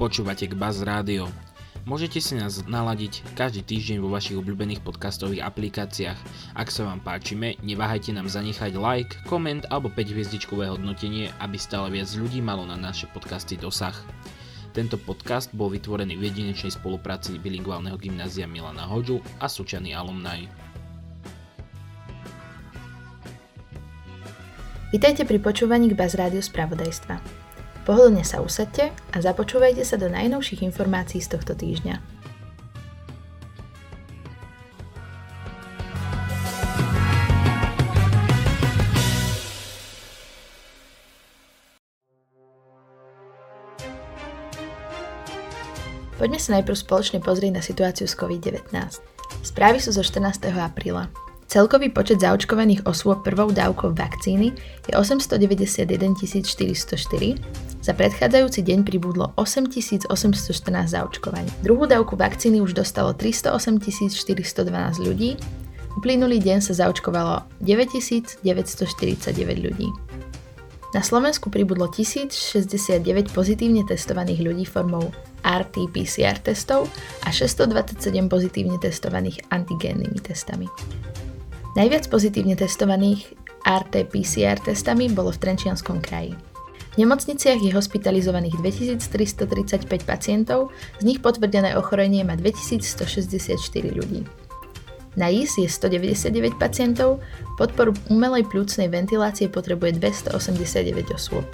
Počúvate Buzz Rádio. Môžete si nás naladiť každý týždeň vo vašich obľúbených podcastových aplikáciách. Ak sa vám páčime, neváhajte nám zanechať like, koment alebo 5 hviezdičkové hodnotenie, aby stále viac ľudí malo na naše podcasty dosah. Tento podcast bol vytvorený v jedinečnej spolupráci bilingválneho gymnázia Milana Hoďu a Sučany alumni. Vítajte pri počúvaní k Baz Rádiu spravodajstva. Pohodlne sa usadte a započúvajte sa do najnovších informácií z tohto týždňa. Poďme sa najprv spoločne pozrieť na situáciu s COVID-19. Správy sú zo 14. apríla. Celkový počet zaočkovaných osôb prvou dávkou vakcíny je 891 404, za predchádzajúci deň pribudlo 8814 zaočkovaní. Druhú dávku vakcíny už dostalo 308 412 ľudí, uplynulý deň sa zaočkovalo 9949 ľudí. Na Slovensku pribudlo 1069 pozitívne testovaných ľudí formou RT-PCR testov a 627 pozitívne testovaných antigénnymi testami. Najviac pozitívne testovaných RT-PCR testami bolo v Trenčianskom kraji. V nemocniciach je hospitalizovaných 2335 pacientov, z nich potvrdené ochorenie má 2164 ľudí. Na IS je 199 pacientov, podporu umelej plúcnej ventilácie potrebuje 289 osôb.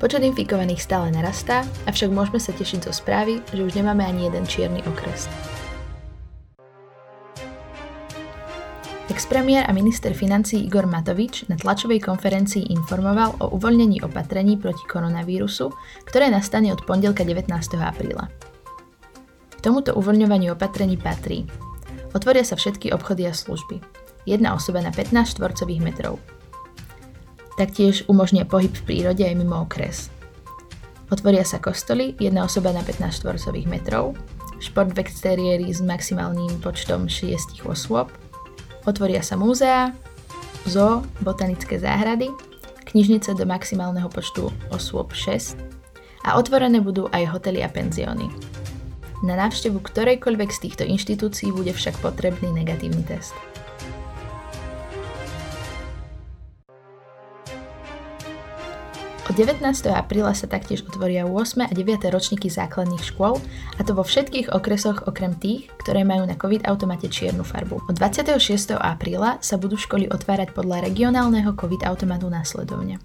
Počet infikovaných stále narastá, avšak môžeme sa tešiť zo správy, že už nemáme ani jeden čierny okres. Expremiér a minister financí Igor Matovič na tlačovej konferencii informoval o uvoľnení opatrení proti koronavírusu, ktoré nastane od pondelka 19. apríla. K tomuto uvoľňovaniu opatrení patrí Otvoria sa všetky obchody a služby. Jedna osoba na 15 štvorcových metrov. Taktiež umožnia pohyb v prírode aj mimo okres. Otvoria sa kostoly, jedna osoba na 15 štvorcových metrov, šport v exteriéri s maximálnym počtom 6 osôb, otvoria sa múzea, zoo, botanické záhrady, knižnice do maximálneho počtu osôb 6 a otvorené budú aj hotely a penzióny. Na návštevu ktorejkoľvek z týchto inštitúcií bude však potrebný negatívny test. Od 19. apríla sa taktiež otvoria 8. a 9. ročníky základných škôl, a to vo všetkých okresoch okrem tých, ktoré majú na COVID automate čiernu farbu. Od 26. apríla sa budú školy otvárať podľa regionálneho COVID automatu následovne.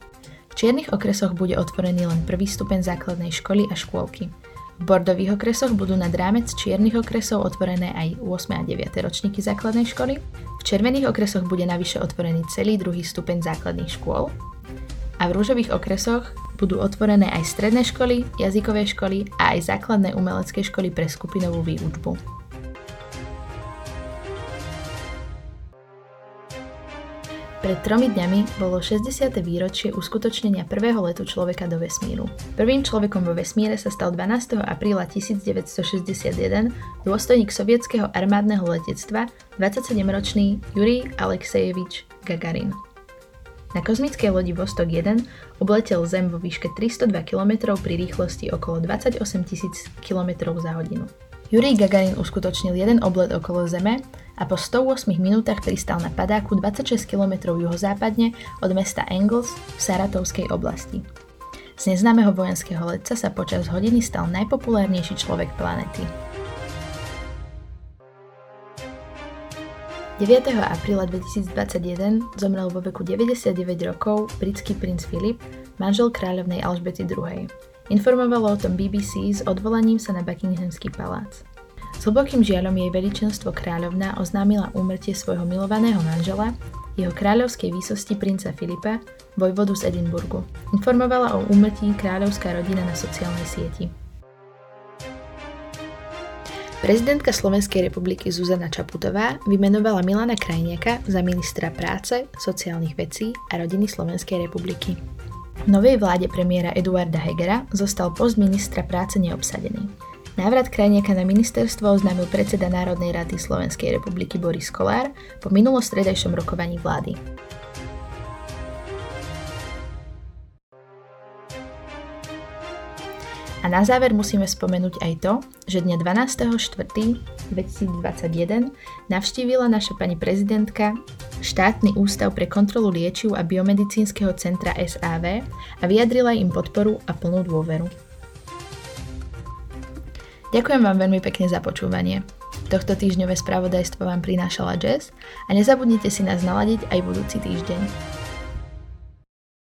V čiernych okresoch bude otvorený len prvý stupeň základnej školy a škôlky. V bordových okresoch budú nad rámec čiernych okresov otvorené aj 8. a 9. ročníky základnej školy. V červených okresoch bude navyše otvorený celý druhý stupeň základných škôl. A v rúžových okresoch budú otvorené aj stredné školy, jazykové školy a aj základné umelecké školy pre skupinovú výučbu. Pred tromi dňami bolo 60. výročie uskutočnenia prvého letu človeka do vesmíru. Prvým človekom vo vesmíre sa stal 12. apríla 1961 dôstojník sovietského armádneho letectva 27-ročný Jurij Alexejevič Gagarin. Na kozmickej lodi Vostok 1 obletel Zem vo výške 302 km pri rýchlosti okolo 28 000 km za hodinu. Jurij Gagarin uskutočnil jeden oblet okolo Zeme a po 108 minútach pristal na padáku 26 km juhozápadne od mesta Engels v Saratovskej oblasti. Z neznámeho vojenského letca sa počas hodiny stal najpopulárnejší človek planety. 9. apríla 2021 zomrel vo veku 99 rokov britský princ Filip, manžel kráľovnej Alžbety II. Informovalo o tom BBC s odvolaním sa na Buckinghamský palác. S hlbokým žiaľom jej veličenstvo kráľovná oznámila úmrtie svojho milovaného manžela, jeho kráľovskej výsosti princa Filipa, vojvodu z Edinburgu. Informovala o úmrtí kráľovská rodina na sociálnej sieti. Prezidentka Slovenskej republiky Zuzana Čaputová vymenovala Milana Krajniaka za ministra práce, sociálnych vecí a rodiny Slovenskej republiky. V novej vláde premiéra Eduarda Hegera zostal post ministra práce neobsadený. Návrat krajniaka na ministerstvo oznámil predseda Národnej rady Slovenskej republiky Boris Kolár po minulostredajšom rokovaní vlády. A na záver musíme spomenúť aj to, že dne 12.4.2021 navštívila naša pani prezidentka štátny ústav pre kontrolu liečiv a biomedicínskeho centra SAV a vyjadrila im podporu a plnú dôveru. Ďakujem vám veľmi pekne za počúvanie. Tohto týždňové spravodajstvo vám prinášala Jess a nezabudnite si nás naladiť aj budúci týždeň.